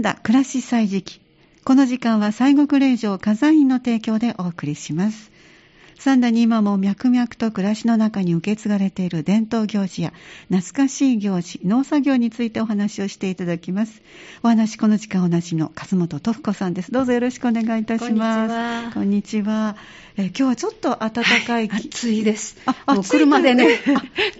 んだ暮らし歳時記この時間は西国霊場火山院の提供でお送りします三田に今も脈々と暮らしの中に受け継がれている伝統行事や懐かしい行事、農作業についてお話をしていただきます。お話、この時間おなじの勝本徳子さんです。どうぞよろしくお願いいたします。こんにちは。こんにちは。え今日はちょっと暖かい、はい、暑いです。あ、もう車でね、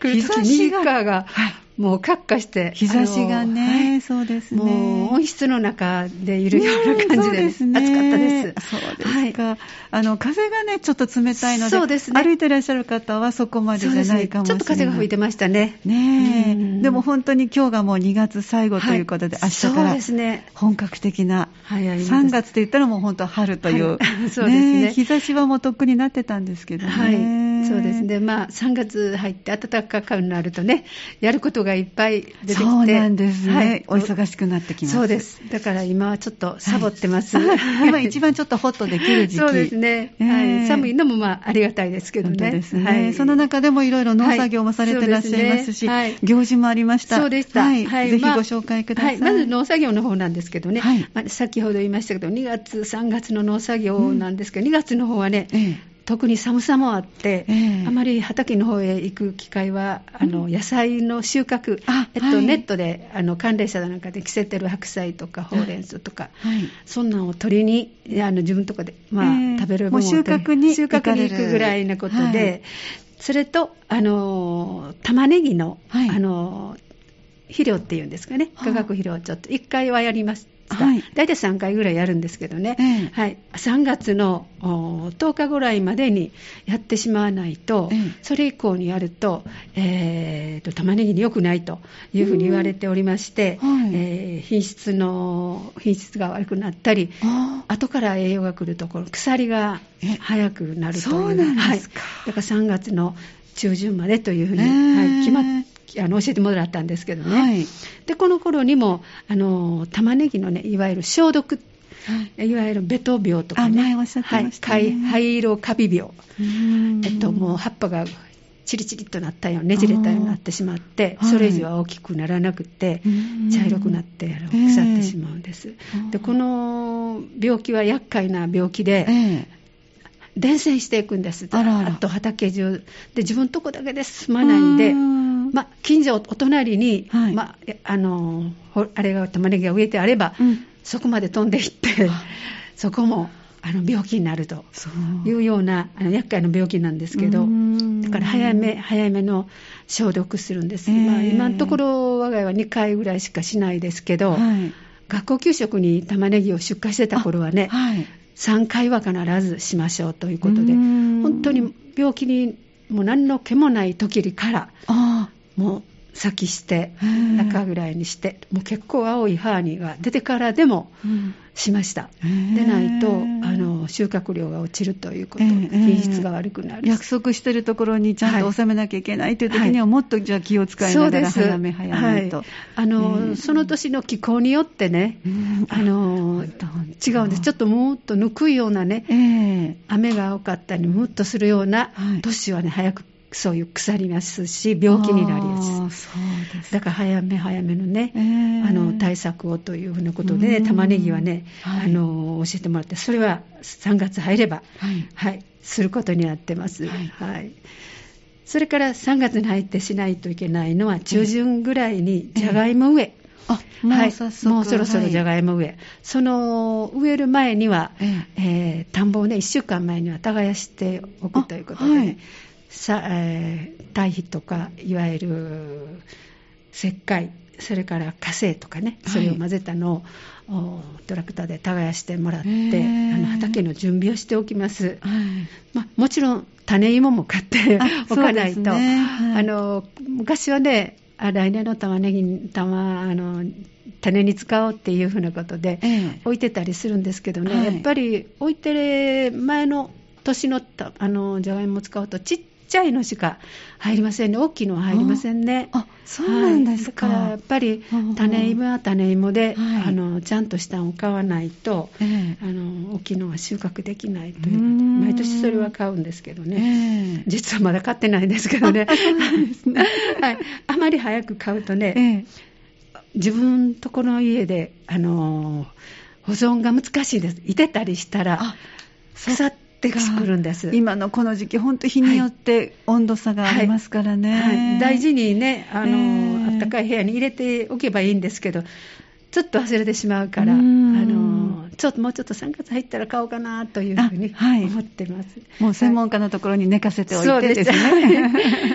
来るときミカーが、はいもうカッカして、日差しがね、はい、そうですね。もう温室の中でいるような感じで、暑かったです。そうですか、はい、あの風がね、ちょっと冷たいので、そうですね、歩いてらっしゃる方はそこまでじゃないかもしれない。ね、ちょっと風が吹いてましたね。ねえ、でも本当に今日がもう2月最後ということで、はい、明日から本格的な、はい、3月と言ったらもう本当春という、はい、そうですね。日差しはもうとっくになってたんですけどね。はい。そうですね、まあ、3月入って暖かくなるとね、やることがいっぱい出てきて、そうなんですね、はい、お忙しくなってきます。そうです、だから今はちょっとサボってます、はい、今、一番ちょっとホッとできる時期。そうですね、えー、はい、寒いのもまあありがたいですけどね、ですね。はい、その中でもいろいろ農作業もされてらっしゃいますし、はい、行事もありました、そうでした、はい。ぜひご紹介ください、まあ、まず農作業の方なんですけどね、まあ、先ほど言いましたけど、2月、3月の農作業なんですけど、うん、2月の方はね、えー特に寒さもあって、えー、あまり畑の方へ行く機会は、あの野菜の収穫、えっと、はい、ネットであの寒冷車なんかで季節てる白菜とかほうれん草とか、はい、そんなんを取りにあの自分のとこで、まあ、えー、食べる分を収穫に収穫に行くぐらいなことで、はい、それとあの玉ねぎの、あの肥料っていうんですかね、化学肥料をちょっと1回はやります。はい、大体3回ぐらいやるんですけどね、えー、はい、3月の10日ぐらいまでにやってしまわないと、えー、それ以降にやると,、えーと、玉ねぎに良くないというふうに言われておりまして、はい、えー、品質の品質が悪くなったり、後から栄養が来るところ、腐りが早くなるという、そうなんですか、はい、だから3月の中旬までというふうに、はい、決まってあの教えてもらったんですけどね、はい、でこの頃にもあの玉ねぎのねいわゆる消毒。はい、いわゆるベト病とかね、ね、はい、灰色カビ病、えっと、もう葉っぱがチリチリとなったようねじれたようになってしまって、それ以上は大きくならなくて、茶色くなって腐ってしまうんです、でこの病気は厄介な病気で、えー伝染していくんです。あらあら。と畑中。で、自分のとこだけで済まないんで、ま、近所、お隣に、はい、ま、あの、あれが玉ねぎが植えてあれば、うん、そこまで飛んでいって、そこも、あの病気になるというようなあの厄介な病気なんですけど、だから早め早めの消毒するんです、まあ、今のところ、我が家は2回ぐらいしかしないですけど、はい、学校給食に玉ねぎを出荷してた頃はね、はい、3回は必ずしましょうということで、本当に病気にもう何の気もない時から、もう先して中ぐらいにしてもう結構青いハーニーが出てからでもしました、でないとあの収穫量が落ちるということ、品質が悪くなる。約束してるところにちゃんと収めなきゃいけないという時には、もっとじゃあ気を使いながら早め早めと、はい、あのその年の気候によってね、あの違うんです。ちょっともっとぬくいようなね、雨が多かったりむっとするような年はね早くそういう腐りますし病気になりやすい。だから早め早めのね、えー、あの対策をというふうなことで、ね、玉ねぎはね、はい、あの教えてもらってそれは3月入れば、はい、はい、することになってます、はい、はい、それから3月に入ってしないといけないのは中旬ぐらいにじゃがいも植え、えーもうはい、もうそろそろじゃがいも植え、はい、その植える前には、えー、えー、田んぼをね、1週間前には耕しておくということで、ね、はい。さ、えー、堆肥とかいわゆる石灰それから火星とかね、それを混ぜたのを、トラクターで耕してもらって、あの畑の準備をしておきます、はい。まあ、もちろん種芋も買ってお かないと、ね。はい、あの昔はねあ来年の玉ねぎ玉あの種に使おうっていうふうなことで、置いてたりするんですけどね、はい、やっぱり置いてる前の年のあのじゃがいもを使うとちっちゃいのしか入りませんね。大きいのは入りませんね。あ、そうなんですか。はい、だからやっぱり種芋は種芋で、はい、あのちゃんとしたのを買わないと、えー、あの大きいのは収穫できないという。毎年それは買うんですけどね。えー、実はまだ買ってないんですけどね。はい。あまり早く買うとね。えー自分とこの家で、あの保存が難しいです。いてたりしたら、腐ってくるんです。今のこの時期、本当日によって温度差がありますからね。はい。はい。はい、大事にね、あの、え。ー、あったかい部屋に入れておけばいいんですけど、ちょっと忘れてしまうから、あのちょっともうちょっと3月入ったら買おうかなというふうに思ってます、もう専門家のところに寝かせておいてですね。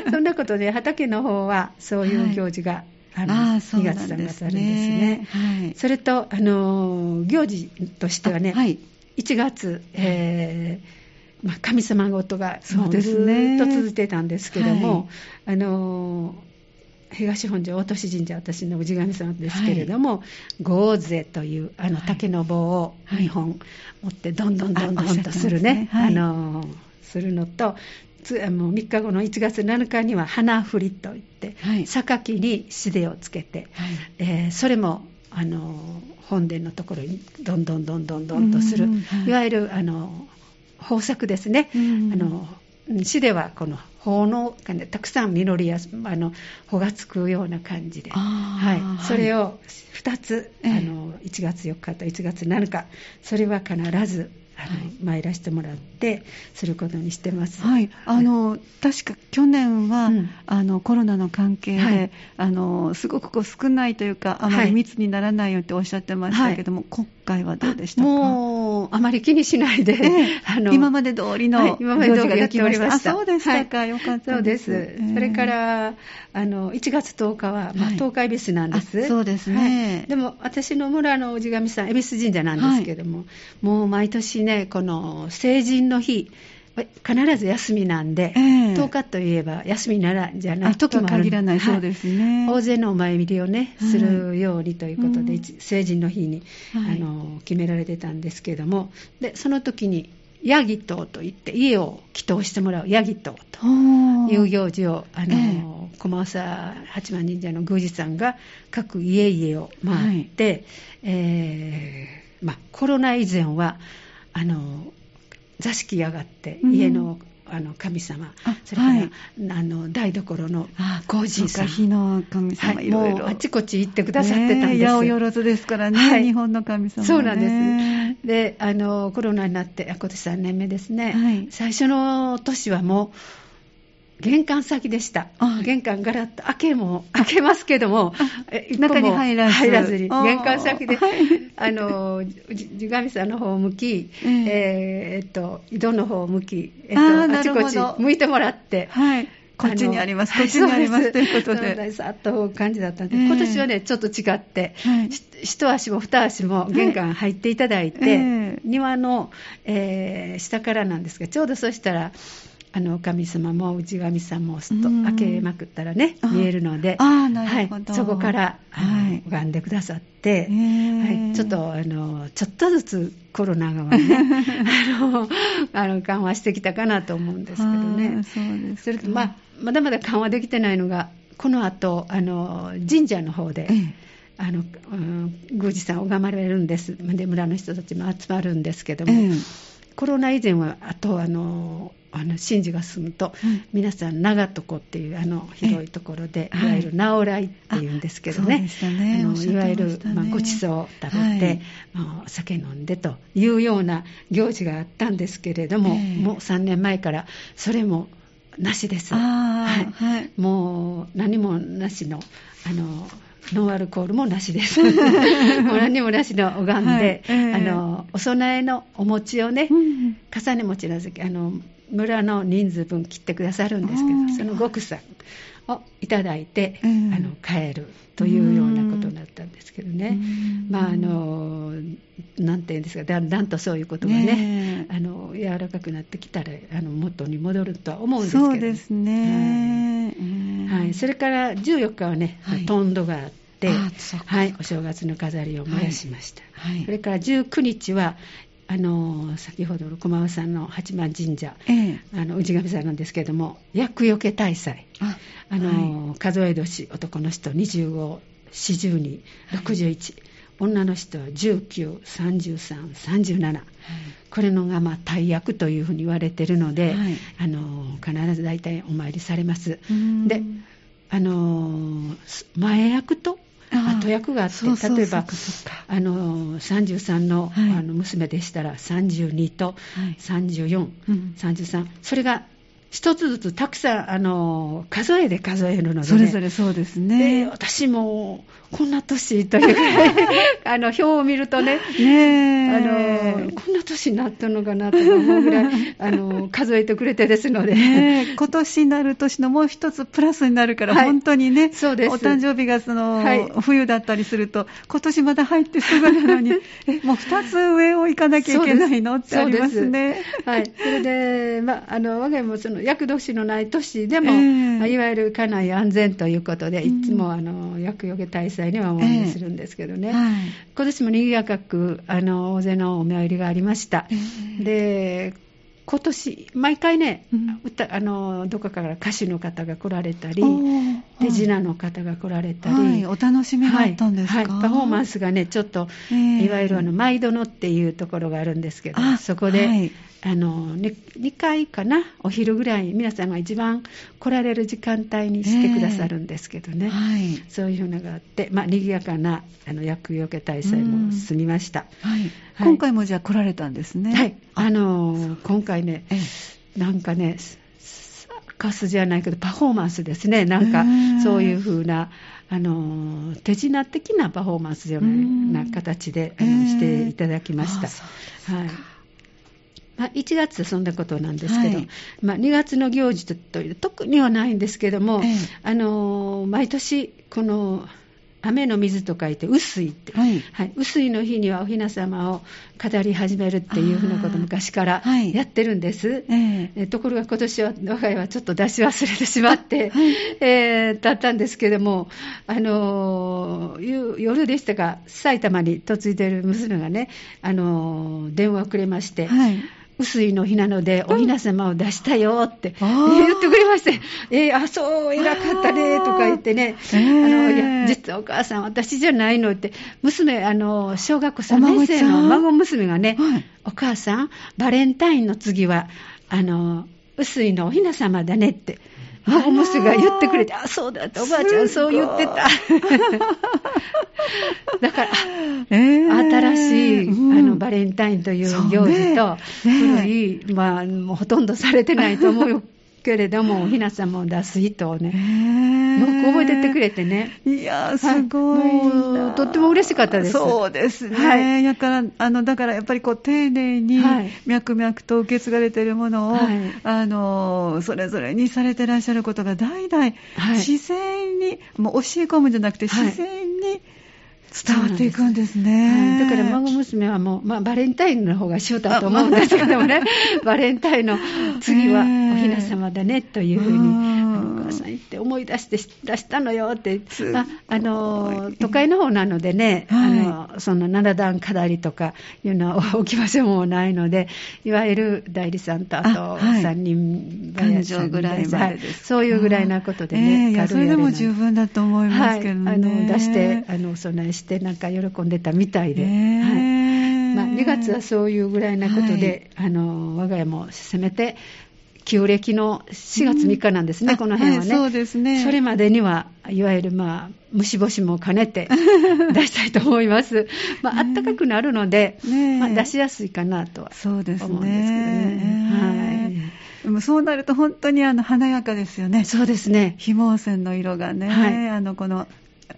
そ んなことで、畑の方はそういう行事が、あの2月3月あるんですね。はい、それと、あの行事としてはね、はい、1月、えーまあ、神様ごとがずっと続いてたんですけども、はい、あの東本庄大年神社、私の氏神様ですけれども、豪勢というあの竹の棒を2本持って、どんどんどんどんとするね、あのするのと、つもう3日後の1月7日には花振りといって、はい、榊にしでをつけて、はい、えー、それもあの本殿のところにどんどんどんどんどんとする、い、わゆるあの豊作ですね。あの市ではこの法のたくさん実りやあの穂がつくような感じで、はい、それを2つ、あの1月4日と1月7日それは必ずあの、はい、参らせてもらってすることにしてます。はい、あの、はい、確か去年は、うん、あのコロナの関係で、はい、あのすごくこう少ないというかあまり密にならないようにとおっしゃってましたけども、今回はどうでしたか？もうあまり気にしないで、えー、あの今まで通りの今まで通りやっておりました。そうでしたか、よかったそうです。えー、それからあの1月10日は、まあ、東海恵比寿なんです。そうですね。でも私の村の氏神さん恵比寿神社なんですけども、もう毎年ねこの成人の日必ず休みなんで、えー、10日といえば休みならじゃない時もある限らないそうですね、はい、大勢のお参りをね、するようにということで、うん、成人の日に、はい、あの決められてたんですけれどもでその時にヤギ島といって家を祈祷してもらうヤギ島という行事をあの、えー、駒長八幡神社の宮司さんが各家々を回って、はい、えー、まあ、コロナ以前はあの座敷上がって、家のあの神様、それから、はい、あの台所の皇人さん、火の神様、はい、いろいろあちこち行ってくださってたんです。八百万ですからね、はい、日本の神様、ね、そうなんです。で、あのコロナになって、今年3年目ですね、はい、最初の年はもう、玄関先でした。玄関ガラッと開けも、開けますけども、中に入らず。入らずに、玄関先で、あの、地神さんの方を向き、えー、っと、井戸の方を向き、えっと、あちこち向いてもらって、はい。こっちにあります、こっちにあります。ということで。さっと感じだったんで、今年はね、ちょっと違って、一足も二足も玄関入っていただいて、庭の、えー、下からなんですが、ちょうどそしたら、あの神様も内神さんもすっと開けまくったらね、見えるので、あなるほど、はい、そこから拝んでくださって、はい、ちょっとあのちょっとずつコロナが、ね、あの あの緩和してきたかなと思うんですけどね。そうですそれと、まあ、まだまだ緩和できてないのが、この後あの神社の方で。あの、うん、宮司さん拝まれるんです。で村の人たちも集まるんですけども、コロナ以前はあとあのあの神事が進むと、うん、皆さん長床っていうあの広いところで、い。わゆる直来っていうんですけどね。ね、あのいわゆる、まあ、ごちそうを食べて、はい、まあ、お酒飲んでというような行事があったんですけれども、えー、もう3年前からそれもなしです。はい。はい、もう何もなしのあのノンアルコールもなしです。もう何もなしの拝んで、はい。えー、あのお供えのお餅をね、うん、重ね餅の時あの村の人数分切ってくださるんですけど、その極さをいただいて、うん、あの帰るというようなことになったんですけどね、まああのなんていうんですか。だんだんとそういうことがね、ねあの柔らかくなってきたらあの元に戻るとは思うんですけどそうですね、はい、それから14日はね、はい、トンドがあって、はい、お正月の飾りを燃やしました、はい、それから19日はあの先ほどの駒尾さんの八幡神社、ええ、あの氏神さんなんですけれども厄除け大祭。あの、はい、数え年男の人25、40、61、女の人は19、33、37、はい、これのがまあ大役というふうに言われているので、はい、あの必ず大体お参りされます。であの前役と後役があって例えばあの33の,、あの娘でしたら32と34、はい、33それが一つずつたくさんあの数えで数えるので、ね、それぞれそうですね。で私もこんな年という あの表を見るとねねあのこんな年になったのかなと思うぐらい あの数えてくれてですので、ね、今年になる年のもう一つプラスになるから、はい、本当にねそうです。お誕生日がその、はい、冬だったりすると今年まだ入ってすぐなのに えもう二つ上を行かなきゃいけないの？ってありますね。はい、それで、まあ、あの我が家もその厄年のない年でも、えー、まあ、いわゆる家内安全ということで、いつもあの厄除け大祭にはお参りするんですけどね、えーはい、今年も賑やかくあの大勢のお参りがありました。えー、で今年毎回ね、うん、歌あのどこかから歌手の方が来られたり、手品の方が来られたり、はい、お楽しみがあったんですか、はいはい、パフォーマンスがね、ちょっと、えー、いわゆるあの毎度のっていうところがあるんですけど、そこで、あの 2, 2回かな、お昼ぐらい、皆さんが一番来られる時間帯にしてくださるんですけどね、えーはい、そういうのがあって、まあ、賑やかなあの厄除け大祭も済みました、はい、今回もじゃあ来られたんですね。はい、あの今回ね、えー、なんかね、カスじゃないけど、パフォーマンスですね、なんか、そういう風な。あの手品的なパフォーマンスのような形で、していただきました。はい。まあ、1月そんなことなんですけど、はい、まあ、2月の行事という特にはないんですけども、ええ、あの毎年この雨の水と書いて雨水って、はい、はい、雨水の日にはお雛様を語り始めるっていうふうなこと昔からやってるんです、はいえー、ところが今年は我が家はちょっと出し忘れてしまって、はい、えー、だったんですけども、あのー、夜でしたが埼玉に嫁いでる娘がね、あのー、電話をくれまして、はい薄いの日なので、お雛様を出したよって言ってくれまして、えー、あ、そう、偉かったね、とか言ってね、あの、いや、実はお母さん、私じゃないのって、娘、あの、小学校3年生の孫娘がね、お母さん、バレンタインの次は、あの、薄いのお雛様だねって。孫娘が言ってくれて、あ、そうだって、おばあちゃんそう言ってた。だから、えー、新しい、うん、あのバレンタインという行事と、ね、古い、まあ、もうほとんどされてないと思うけれども、おひなさんも出す人をね、よく覚えててくれてね。いやすごい、はい、とっても嬉しかったです。そうですね。はい、だから、あの、だからやっぱりこう、丁寧に、脈々と受け継がれているものを、はい、あの、それぞれにされてらっしゃることが代々、自然に、もう教え込むんじゃなくて、自然に、伝わっていくんですね。だから孫娘はもう、まあ、バレンタインの方が塩だと思うんですけどもね、バレンタインの次はお雛様だねというふうに、お母さん言って思い出して出したのよって、まあ、あの都会の方なのでね、はい、あのその七段飾りとかいうのは置き場所もないので、いわゆる代理さんとあと3人感情ぐらいまでそういうぐらいなことでね、えー、それでも十分だと思いますけどね。はい、あの出してあのお供えしてしてなんか喜んでたみたいで、はい。まあ、2月はそういうぐらいなことで、はい、あの我が家もせめて旧暦の4月3日なんですね、うん、この辺はね、はい、そうですね。それまでにはいわゆる、まあ、虫干しも兼ねて 出したいと思います、まあったかくなるので、ね。まあ、出しやすいかなとは思うんですけどね。はい。でもそうなると本当にあの華やかですよね。そうですね。ひも線の色がね、はい、あのこの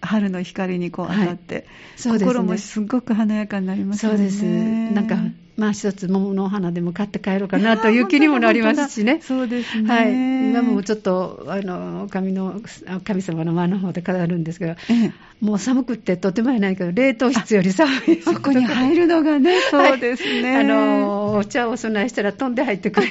春の光にこう当たって、はいね、心もすごく華やかになりますね。そうです。なんかまあ一つ桃の花でも買って帰ろうかなという気にもなりますしね。そうですね。はい。今もちょっと、あの、神の、神様の間の方で飾るんですけど、ええ、もう寒くってとてもいないけど、冷凍室より寒い。そこに入るのがね、そうですね。はい、あの、お茶をお供えしたら飛んで入ってくる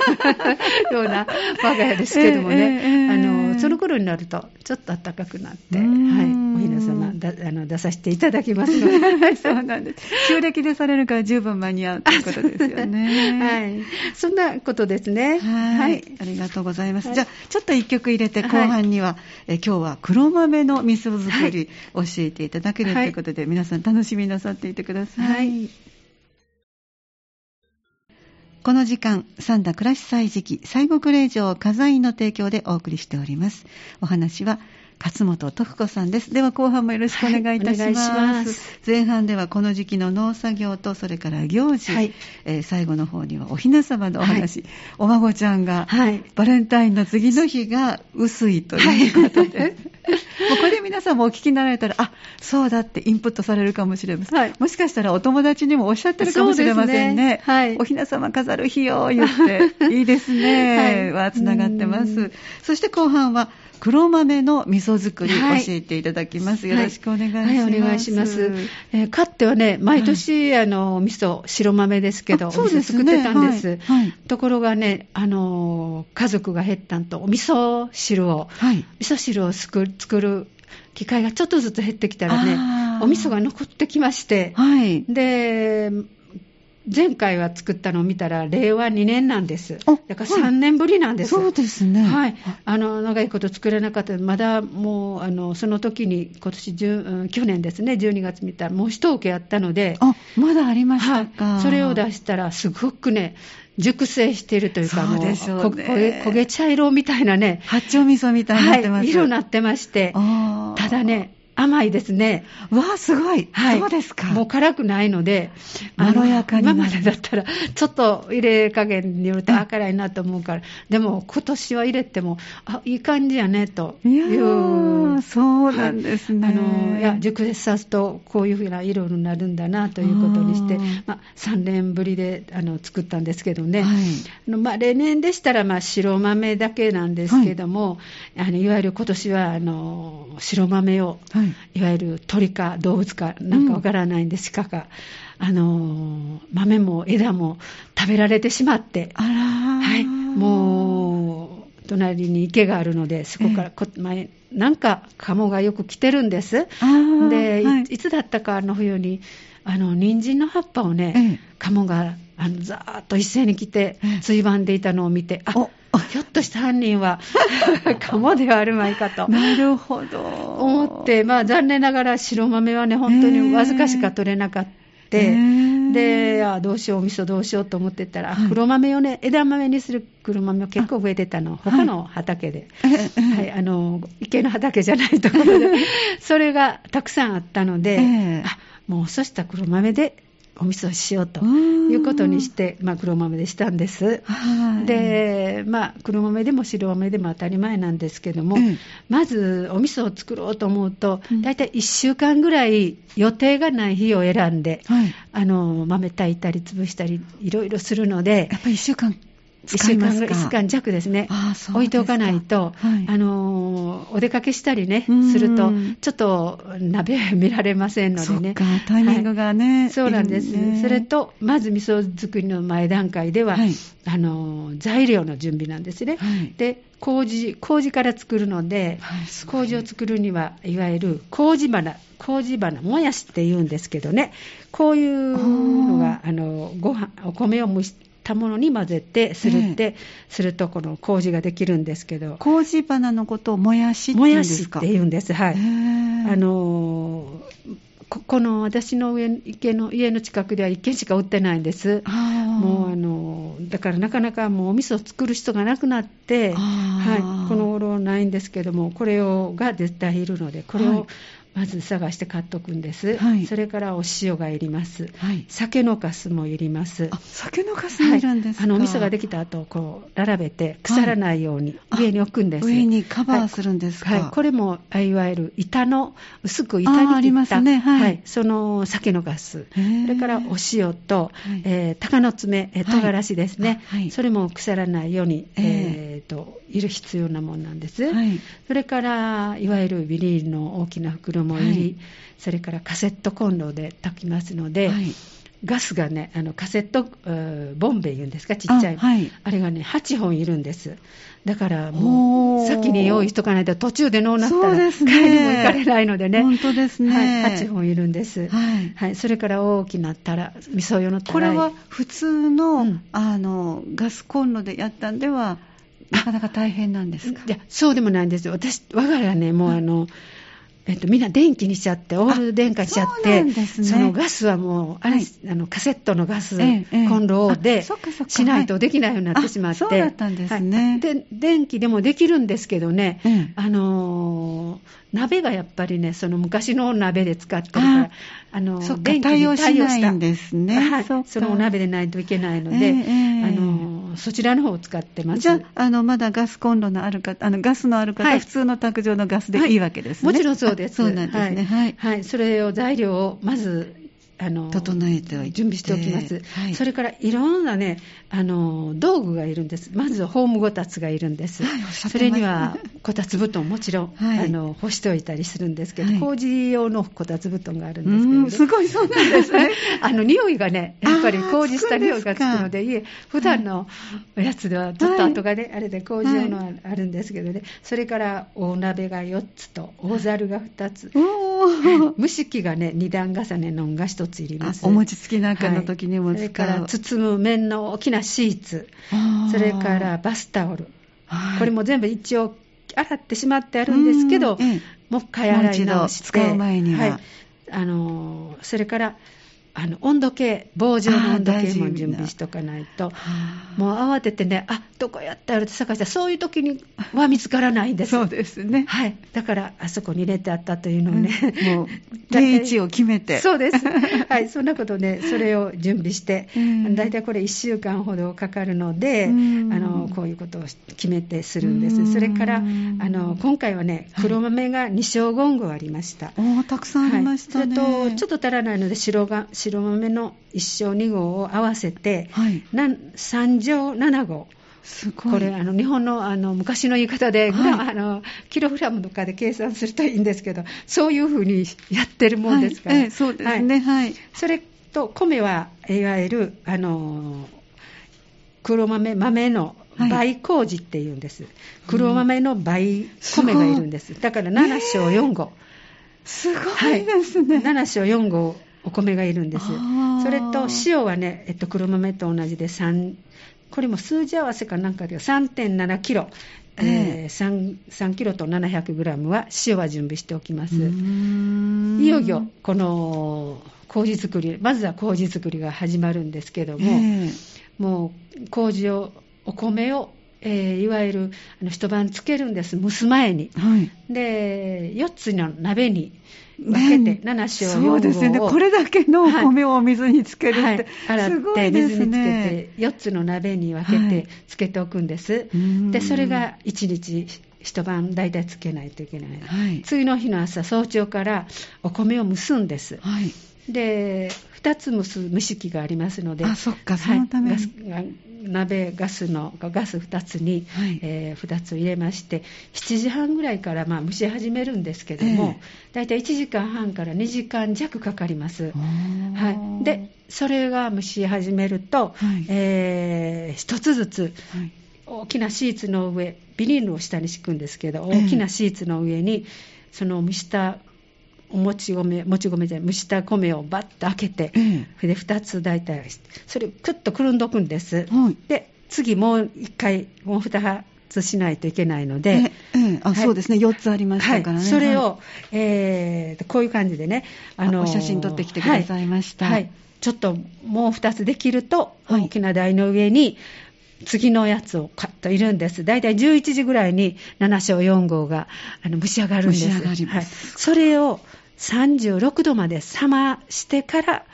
ような我が家ですけどもね、え、あの、その頃になると、ちょっと暖かくなって、はい、おひな様だあの出させていただきますので。そうなんです。旧暦でされるから十分間に合うということですよね。はい。そんなことですね。はい。ありがとうございます。はい、じゃあ、ちょっと一曲入れて、後半には、はい、え今日は黒豆の味噌作り、教えていただけるということで、皆さん楽しみなさっていてください。この時間、三田暮らし祭時期、西国霊場火災の提供でお送りしております。お話は、勝本徳子さんです。では後半もよろしくお願いいたします。はいます。前半ではこの時期の農作業とそれから行事、はい。えー最後の方にはお雛様のお話、お孫ちゃんが、はい。バレンタインの次の日が薄いということで、もうこれ皆さんもお聞きになられたらあそうだってインプットされるかもしれません、はい。もしかしたらお友達にもおっしゃってるかもしれませんね。ね。はい。お雛様飾る日よ言って。いいですね、はい。はつながってまうすそして後半は黒豆の味噌作りはい。教えていただきます、はい。よろしくお願いします、はい、お願いします。えーかってはね、毎年、あの、味噌、白豆ですけど、あそうですね。お味噌作ってたんです。はい。はい。ところがね、あの、家族が減ったんと、お味噌汁を、はい。味噌汁を作る作る機会がちょっとずつ減ってきたらねお味噌が残ってきまして、はい。で、前回は作ったのを見たら、令和2年なんです。あだからはい。3年ぶりなんです。そうですね。はい、あの長いこと作れなかった、まだもうあのその時に、今年10うん去年ですね、12月見たら、もう一受けやったので、あまだありましはい。たか、、それを出したら、すごくね、熟成しているというか、そうもう焦げ茶色みたいなね、八丁味噌みたいになってます、はい、色になってまして、ただね、甘いですね。わあすごい、はい、そうですか。もう辛くないので、まろやかに今までだったら、ちょっと入れ加減によると、うんあ、辛いなと思うから、でも今年は入れても、あ、いい感じやね、という。ーそうなんですね、はい。あのいや熟成さすとこういうふうな色になるんだなということにしてまあ、3年ぶりであの作ったんですけどね、はい。あのまあ、例年でしたらまあ白豆だけなんですけども、い、あのいわゆる今年はあの白豆をはいいわゆる鳥か動物かなんかわからないんです、鹿か、あの豆も枝も食べられてしまって、あらー。はい、もう隣に池があるので、そこからこ、前なんか鴨がよく来てるんです。で、いつだったかあの冬に、あの人参の葉っぱをね、ええ。鴨があのざーっと一斉に来てええ、ついばんでいたのを見て、あおひょっとした犯人は 鴨ではあるまいかと。なるほど。思って、まあ、残念ながら白豆はね、本当にわずかしか取れなかった。であどうしよう、お味噌どうしようと思ってたら、はい。黒豆をね、枝豆にする黒豆を結構植えてたの、他の畑で、えええ。えはい、あの池の畑じゃないところで、それがたくさんあったので、ええ。あもうそしたら黒豆でお味噌しようとうん。いうことにして、まあ、黒豆でしたんです。はい。で、まあ、黒豆でも白豆でも当たり前なんですけども、ええまずお味噌を作ろうと思うとうん、大体1週間ぐらい予定がない日を選んで、はい。あの豆炊いたり潰したりいろいろするのでやっ、ぱり1週間1週間使いますか？ぐらい、1週間弱ですね。すか。置いておかないと、はい。あのお出かけしたりね、うんすると、ちょっと鍋見られませんのでね。タイミングがね、はい。そうなんです、ね。それと、まず味噌作りの前段階では、はい。あの材料の準備なんですね。はい。で麹麹から作るので、麹を作るにはいわゆる麹花麹花もやしって言うんですけどね。こういうのがあのご飯お米を蒸したものに混ぜてするって、するとこの麹ができるんですけど。麹花のことをもやしってもや言うんですか？しって言うんです。はい、へー。あのここの私の上池の家の近くでは1軒しか売ってないんです。もうあのだからなかなかもうお味噌を作る人がなくなって、はい、この頃ないんですけども、これをが絶対いるので、これはい。をまず探して買っとくんです、はい。それからお塩がいります、はい。酒のかすもいります。あ酒のかすもいるんですか、はい。あのお味噌ができた後こう並べて腐らないようにはい上に置くんです、上にカバーするんですか、はい、これもあいわゆる板の薄く板に切ったますね。はい。その酒のガスへー。それからお塩と、はい。えー鷹の爪、えーはい。唐辛子ですね、あはい。それも腐らないように、ええーといる必要なものなんです、はい。それからいわゆるビニールの大きな袋もいり、はい。それからカセットコンロで炊きますので、はい。ガスがねあのカセット、えーボンベ言うんですか？ちっちゃい。あはい。あれがね8本いるんです。だからもう先に用意しとかないと途中でのうなったらね。帰りも行かれないのでね。本当ですね。はい、8本いるんです、はい。はい、それから大きなたら味噌用のたらい。これは普通の,、うん。あのガスコンロでやったんではなかなか大変なんですか？いやそうでもないんですよ。私我が家はねもうあの、えっと、みんな電気にしちゃって、オール電化しちゃって、そ、ね,、のガスはもう、あれ、はい、あのカセットのガスコンロでしないとできないようになってしまって、そうだったんですね、はい、で電気でもできるんですけどね、あのー鍋がやっぱりね、その昔の鍋で使ってるから、あの電気に対応しないんですね。はい、そのお鍋でないといけないので、えー、あのそちらの方を使ってます。じゃあ、あのまだガスコンロのある方、あのガスのある方、はい、普通の卓上のガスでいいわけですね。はい、もちろんそうです。そうなんですね。はい。はい、それを材料をまずあの整えておいて。準備しておきます、はい、それからいろんなねあの道具がいるんです。まずホームごたつがいるんです、はい、それにはこたつ布団もちろん、はい、あの干しておいたりするんですけど、工事用のこたつ布団があるんですけど、ね、すごいそうなんですね。あの匂いがねやっぱり工事した匂いがつくのでいえ普段のやつではちょっと後がね、あれで工事用のあるんですけどね、それから大鍋が4つと大ざるが2つ、蒸し器がね2段重ねのが1つついります。お餅つきなんかの時にも使う、はい、それから包む面の大きなシーツ、それからバスタオル、これも全部一応洗ってしまってあるんですけど、もう一回洗い直して、使う前には、はい、あのそれからあの温度計、棒状の温度計も準備しとかないと、もう慌ててね、あどこやったらって探したら、そういう時には見つからないんです。そうですね。はい。だから、あそこに入れてあったというのをね、うん、もう、定位置を決めて。そうです。はい、そんなことね、それを準備して、大体これ1週間ほどかかるので、あの、こういうことを決めてするんです。それから、あの、今回はね、黒豆が2升言語ありました。おたくさんありましたね。はい、と、ちょっと足らないので、白が、白豆の1升2合を合わせて、はい、3乗7合。すごい。これあの日本のあの昔の言い方で、はい、あのキログラムとかで計算するといいんですけどそういうふうにやってるもんですから、はい。ええ、そうですね、はい、それと米はいわゆるあの黒豆豆の倍麹っていうんです、黒豆の倍米がいるんです、だから7升4合、すごいですね、はい、7升4合お米がいるんです。それと塩はね、えっと、黒豆と同じで3、これも数字合わせかなんかで3.7キロ、えー、3, 3キロと700グラムは塩は準備しておきます。いよいよこの麹作り、まずは麹作りが始まるんですけども、もう麹を、お米をえー、いわゆるあの一晩つけるんです、蒸す前に。はい、で、4つの鍋に分けて、7升4合そうですね、これだけのお米を水につけるって、はい、洗って水につけて、4つの鍋に分けてつけておくんです。はい、で、それが1日一晩大体つけないといけない、はい、次の日の朝早朝からお米を蒸すんです、はい、で2つ蒸す蒸し器がありますので。あそっか。そのために、はい、鍋ガスのガス2つに、はい、えー、2つ入れまして7時半ぐらいからまあ蒸し始めるんですけども、えー、大体1時間半から2時間弱かかります、はい、でそれが蒸し始めると、はい、えー、1つずつ、大きなシーツの上ビニールを下に敷くんですけど大きなシーツの上に、その蒸したおもち米、もち米じゃ蒸した米をバッと開けて、ええ、で2つ大体、それくっとくるんどくんです。はい、で、次もう1回、もう2つしないといけないので、ええあ、はい、そうですね、4つありましたからね。はい、それを、はい、えー、こういう感じでね、あのー、写真撮ってきてくださいました。はい、ちょっともう2つできると、大きな台の上に、次のやつをカッといるんです。だいたい11時ぐらいに7章4号があの蒸し上がるんです。蒸し上がります。はい、それを36度まで冷ましてから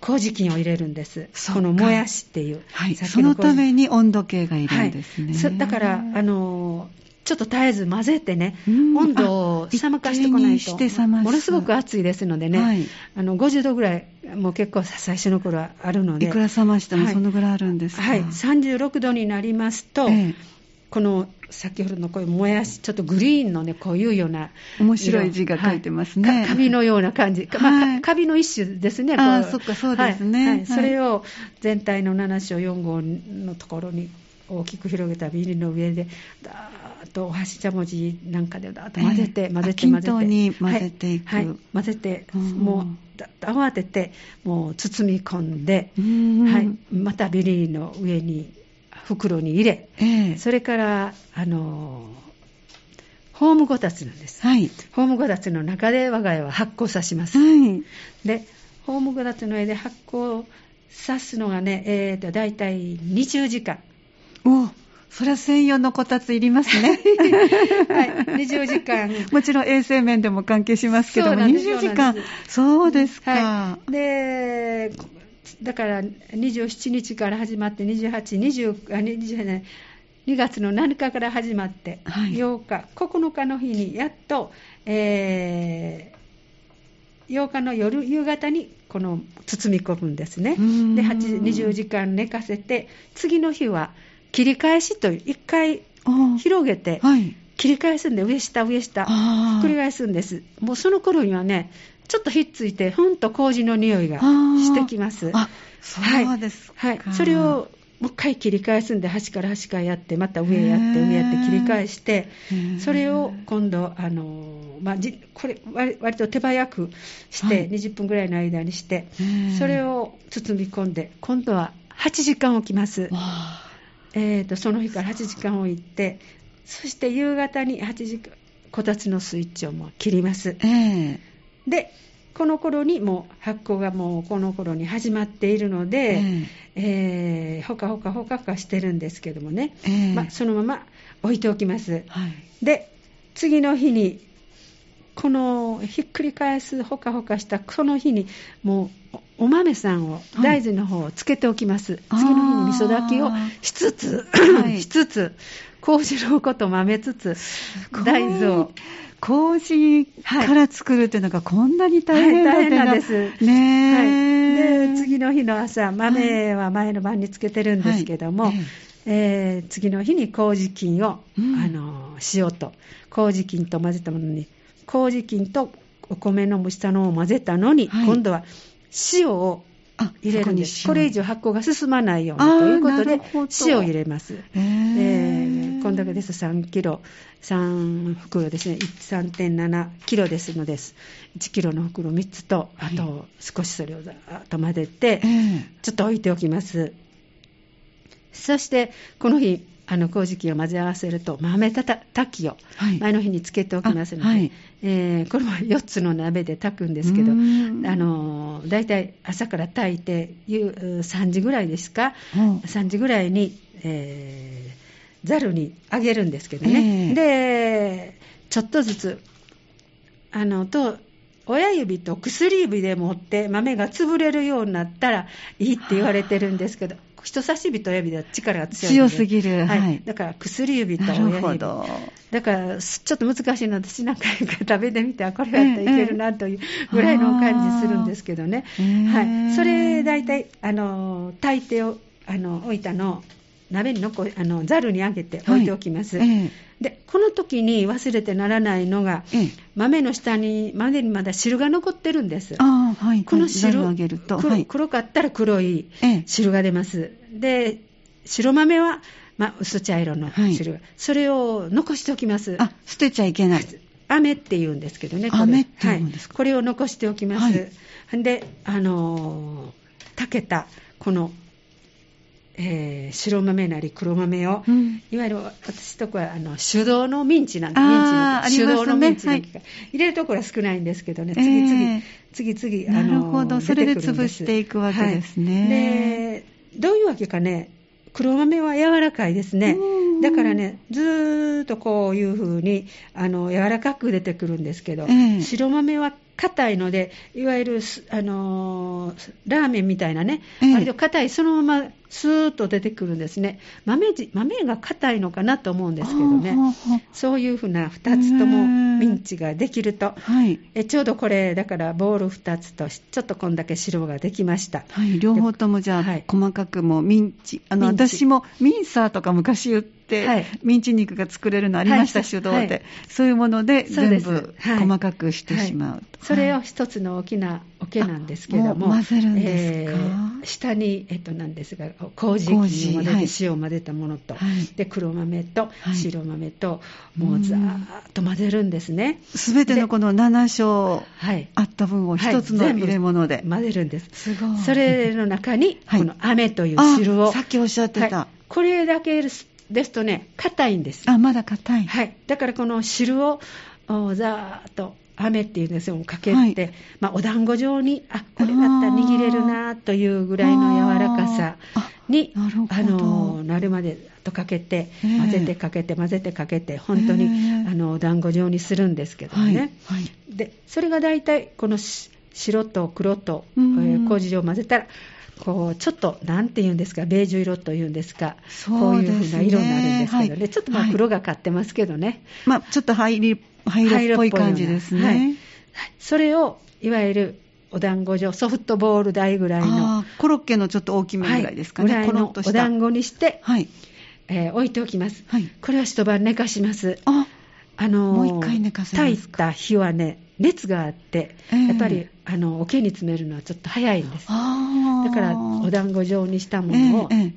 麹菌を入れるんです。このもやしっていう。はい、そのために温度計がいるんですね。はい、だから、あのちょっと絶えず混ぜてね、温度を冷かしてこないと、ものすごく暑いですのでね、はい、あの50度ぐらい、もう結構最初の頃はあるので。いくら冷ましてもそのぐらいあるんですか、はい、はい、36度になりますと、ええ。この先ほどのこういうもやし、ちょっとグリーンのね、こういうような。面白い字が書いてますね。はい、カビのような感じ。はい、まあ、カビの一種ですね。ああ、そっか、そうですね、はい、それを全体の7章4号のところに大きく広げたビニールの上で、だーっとお箸しゃもじなんかでだーっと混ぜて、えー、混ぜて混ぜて。に混ぜていく。はい、混ぜて、もう、慌てて、もう包み込んで、はい、またビニールの上に袋に入れ、えー、それからあのホームこたつなんです。はい。ホームこたつの中で我が家は発酵さします。はい。で、ホームこたつの上で発酵さすのがね、えーと、だいたい20時間。おそれは専用のこたついりますね。はい、20時間。もちろん衛生面でも関係しますけども、そうなんです20時間そうで。すか。はい、で、だから27日から始まって、28、20、あ20ね2月の7日から始まって、はい8日、9日の日にやっと、えー8日の夜、夕方にこの包み込むんですね。で、8 20時間寝かせて、次の日は切り返しという、1回あ広げて、はい。切り返すんで、上下、上下、あーひっくり返すんです。もうその頃にはね、ちょっとひっついて、ほんと麹の匂いがしてきます。あ、そうですか。はい、それをもう一回切り返すんで、端から端からやって、また上やって、上やって切り返してそれを今度、あのーまあ、じこれ割、割と手早くして、はい20分ぐらいの間にして、それを包み込んで、今度は8時間置きます。えー、とその日から8時間置いて、そして夕方に8時間、こたつのスイッチをもう切ります。ええで、この頃にもう発酵がもうこの頃に始まっているので、えーほかほかほかほかしてるんですけどもね、ええまあ、そのまま置いておきます。はい。で、次の日に、このひっくり返すほかほかしたその日にもうおお豆さんを、はい。大豆の方をつけておきます。あー。次の日に味噌炊きをしつつ、はい。しつつ、麹のこと豆つつ、大豆を。麹から作るっていうのがこんなに大変だはいってい。大変なんです。ねはい、え。で次の日の朝、豆は前の晩につけてるんですけども、はい。えー次の日に麹菌を、うん。あの塩と麹菌と混ぜたものに麹菌とお米の蒸したのを混ぜたのに、はい。今度は塩をあ入れるんです。これ以上発酵が進まないようにということで塩を入れます。へえーーこんだけです3キロ、3袋ですね、3.7キロですのです。1キロの袋3つと、あと少しそれをざーっと混ぜてえ、え。ちょっと置いておきます。そして、この日、あの麹菌を混ぜ合わせると、豆たた炊きをはい。前の日につけておきますので、あはい。えーこれも4つの鍋で炊くんですけど、あのだいたい朝から炊いて、夕3時ぐらいですか、うん。3時ぐらいに、えー、ざるにあげるんですけどね、えでちょっとずつあのと親指と薬指で持って豆が潰れるようになったらいいって言われてるんですけど人差し指と親指では力が強い強すぎる。はい。はい。だから薬指とな親指。るほど。だからすちょっと難しいので私何回か食べてみてあこれやったらいけるなというぐらいの感じするんですけどね、へー。はい、それ大体あの炊いてをあの置いたのを鍋に残あのざるにあげて置いておきます、ええ。でこの時に忘れてならないのがええ豆の下に豆にまだ汁が残ってるんですああ、はい。この汁ざるをあげると。黒はい。黒かったら黒いええ汁が出ますで白豆は、まあ、薄茶色のはいそれを残しておきますあ、捨てちゃいけない。飴って言うんですけどね、これ飴って言うんですか？はい、これを残しておきます。はいで、あのー炊けた、この、えー白豆なり黒豆を、うん。いわゆる私とこはあの手動のミンチなんで、あーミンチね。手動のミンチのはい。機械、入れるところは少ないんですけどね、え次々、え次々、なるほど。それで潰していくわけですね。はい。で、どういうわけかね、黒豆は柔らかいですね。うん。だからね、ずーっとこういうふうにあの柔らかく出てくるんですけど、ええ。白豆は硬いので、いわゆるす、あのーラーメンみたいなね、ええ。割と硬い、そのままスーッと出てくるんですね。豆じ豆が硬いのかなと思うんですけどね。そういうふうな2つともミンチができると、はい。えちょうどこれ、だからボール2つと、ちょっとこんだけ白ができました。はい、両方ともじゃあ、はい。細かくもうミンチ、あの私もミンサーとか昔言って、はい。ミンチ肉が作れるのありました、はい。手動で、はい。そういうもので全部はい。細かくしてしまうと。それをはい一つの大きな桶なんですけども、混ぜるんですか？えー下に、えっと、なんですが、麹菌をて、塩を混ぜたものと、はいで黒豆とはい白豆と、もうざーっと混ぜるんですね。すべてのこの7章はい。あった分を一つのはい入れ物で。混ぜるんです。すごい。それの中に、はいこの飴というあ汁を、さっきおっしゃってた。はいこれだけですとね硬いんですあまだ硬いはいだからこの汁をおざーっと飴っていうんですよかけて、はい。まあ、お団子状にあこれだったら握れるなというぐらいの柔らかさにあのなるまでとかけてええ。混ぜてかけて混ぜてかけて本当に、ええ。あのお団子状にするんですけどはい、ね、はい。でそれが大体このし白と黒と、えうん。ー麹を混ぜたらこうちょっとなんて言うんですかベージュ色というんですかそうこういですねう風な色になるんですけどね、はい。ちょっとまあはい黒がかってますけどね、まあちょっと灰色っぽい感じですね、はい。それをいわゆるお団子状ソフトボール大ぐらいの。コロッケのちょっと大きめぐらいですかね、はい、ぐらいのお団子にして、はい。えー置いておきます。はい。これは一晩寝かします。ああのーもう一回寝かせ炊いた日はね熱があって、ええ。やっぱりあの桶に詰めるのはちょっと早いんです。だからお団子状にしたものをえええ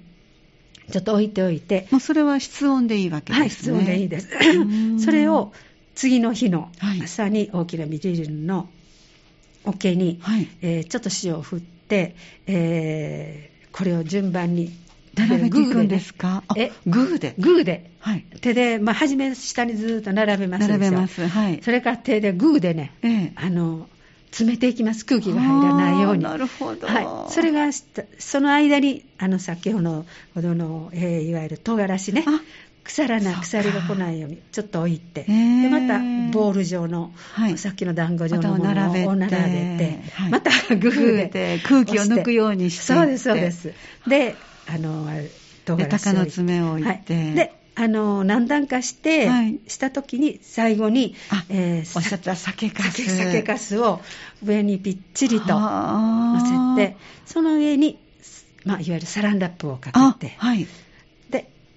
え。ちょっと置いておいて、もうそれは室温でいいわけですね。はい室温でいいです。ん。それを次の日のはい。朝に大きなビニールの桶に、はい。えーちょっと塩を振って、えーこれを順番に並べていくんねですか？あえ？グーで？グーではい。手で、まあ、初め下にずーっと並べます並べます。はい。それから手でグーでねええ。あの詰めていきます空気が入らないようになるほど。はい、それがその間にあの先ほどの、えーいわゆる唐辛子ねあ腐らない腐りが来ないようにちょっと置いて、でまたボール状の、はい。さっきの団子状のものを並べて並べて、はい。またグーでで空気を抜くようにして。そうですそうです。であの唐で辛子鷹の爪を置いて。はい、であの何段かして、はい。した時に最後にあえーおっしゃった酒かす。酒酒かすを上にぴっちりとは乗せてその上に、まあ、いわゆるサランラップをかあけて。はい。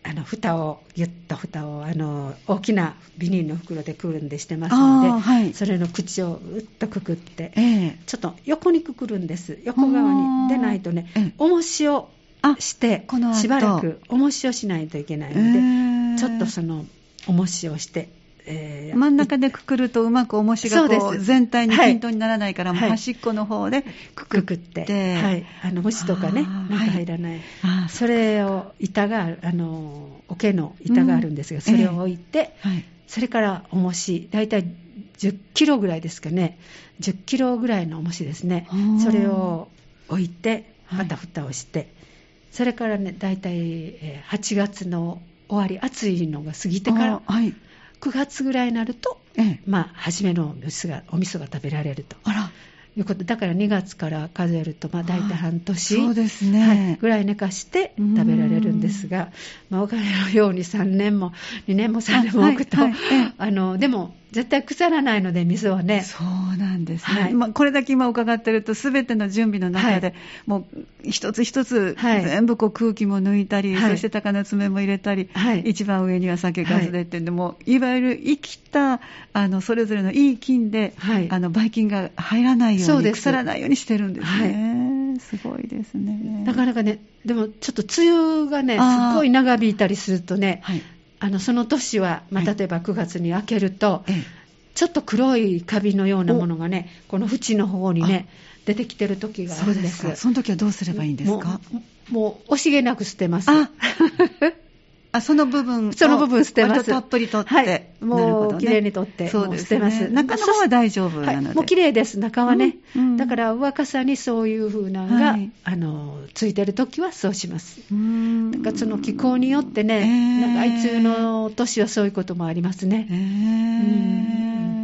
であの蓋をぎゅっと蓋をあの大きなビニールの袋でくるんでしてますので、はい。それの口をうっとくくってええ。ちょっと横にくくるんです。横側にでないとねええ。重しをあしてこの後。しばらく重しをしないといけないえので、えちょっとその重しをして、えー。真ん中でくくるとうまく重しがこう全体にはい。均等にならないから、はい。端っこの方でくくっくくって。て、はい、あの虫とかねなんか入らない、あそれを板があの桶の板があるんですが、うん。それを置いて、はい。それから重し大体10キロぐらいですかね。10キロぐらいの重しですね。それを置いてはい。また蓋をして、それからね大体えー8月の終わり暑いのが過ぎてからあはい9月ぐらいになるとええ。まあ初めのお味噌がお味噌が食べられるとあら。いうこと。だから2月から数えるとまあ大体半年、そうですはいね、ぐらい寝かして食べられるんですが、まあ、お金のように3年も2年も3年も置くと、はいはいええ。あのでも絶対腐らないので味噌はね。そうなんですね、はい。まあ、これだけ今伺ってると、すべての準備の中で、はい。もう一つ一つ、はい。全部こう空気も抜いたり、はい。そして鷹の爪も入れたり、はい。一番上には酒粕でってんで、もうい。わゆる生きたあのそれぞれのいい菌で、はい。あのばい菌が入らないように、そう腐らないようにしてるんですね、すごいですね。なかなかねでもちょっと梅雨がねすっごい長引いたりするとねはいあのその年は、まあ、はい。例えば9月に開けると、ええ。ちょっと黒いカビのようなものがねこの縁の方にね出てきてる時があるんです。そうですか。その時はどうすればいいんですか？もうもう惜しげなく捨てます ああ、その部分をその部分捨てます。たっぷり取って。はい。もうきれいに取ってそうですもう捨てます。ね中の方は大丈夫なので。はい、もう綺麗です、中はね、うんうん。だから若さにそういう風なのが、はい。あのついてるときはそうします。うーん。なんかその気候によってね、えー。なんかあいつの年はそういうこともありますえね。ー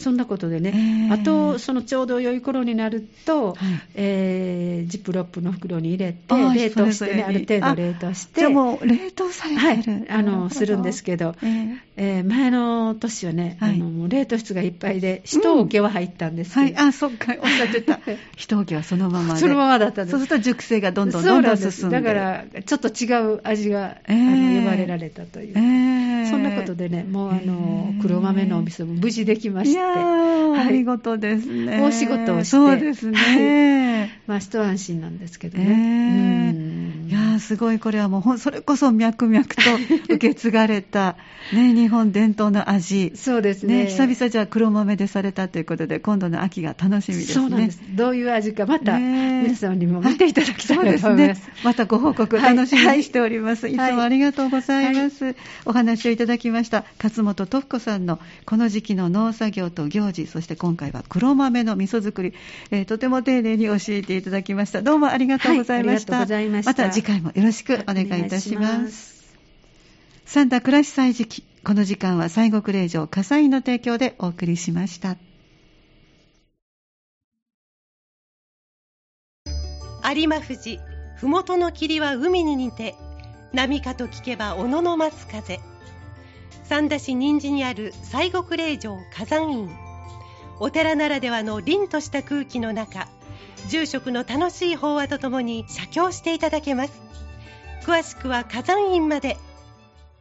そんなことでね、えーあと、そのちょうど良い頃になると、はい。えージップロップの袋に入れて冷凍してね、ある程度冷凍して、じゃあもう冷凍されはい。てる。あのするんですけど。えーえー前の年はね、はい。あの冷凍室がいっぱいで、一桶は入ったんですけど、はい、あ、そっか、おっしゃってた。一桶はそのままで。そのままだったんです。そうすると熟成がどんどんそどどうんなん進んで。だからちょっと違う味が、えーあの呼ばれられたという、えーそんなことでねもうあのえー黒豆のお味噌も無事できまして。いやー、はい。お見事ですね。大仕事をして。そうですね。まあ一安心なんですけどえね、すごいこれはもうそれこそ脈々と受け継がれた、ね、日本伝統の味。そうですね、ね、久々じゃあ黒豆でされたということで今度の秋が楽しみですね。そうなんです。どういう味かまた皆さんにも見ていただきたいと思います,、ね、またご報告楽しみにしております、はい、いつもありがとうございます、はい、お話をいただきました勝本徳子さんのこの時期の農作業と行事そして今回は黒豆の味噌作り、えー、とても丁寧に教えていただきました。どうもありがとうございました、はい、ままた次回もよろしくお願いいたします。サンタ暮らし祭時期この時間は西国霊場火災の提供でお送りしました。有馬富士ふもとの霧は海に似て波かと聞けば小野の松風。三田市人参にある西国霊場火山院。お寺ならではの凛とした空気の中住職の楽しい法話とともに写経していただけます。詳しくは火山院まで。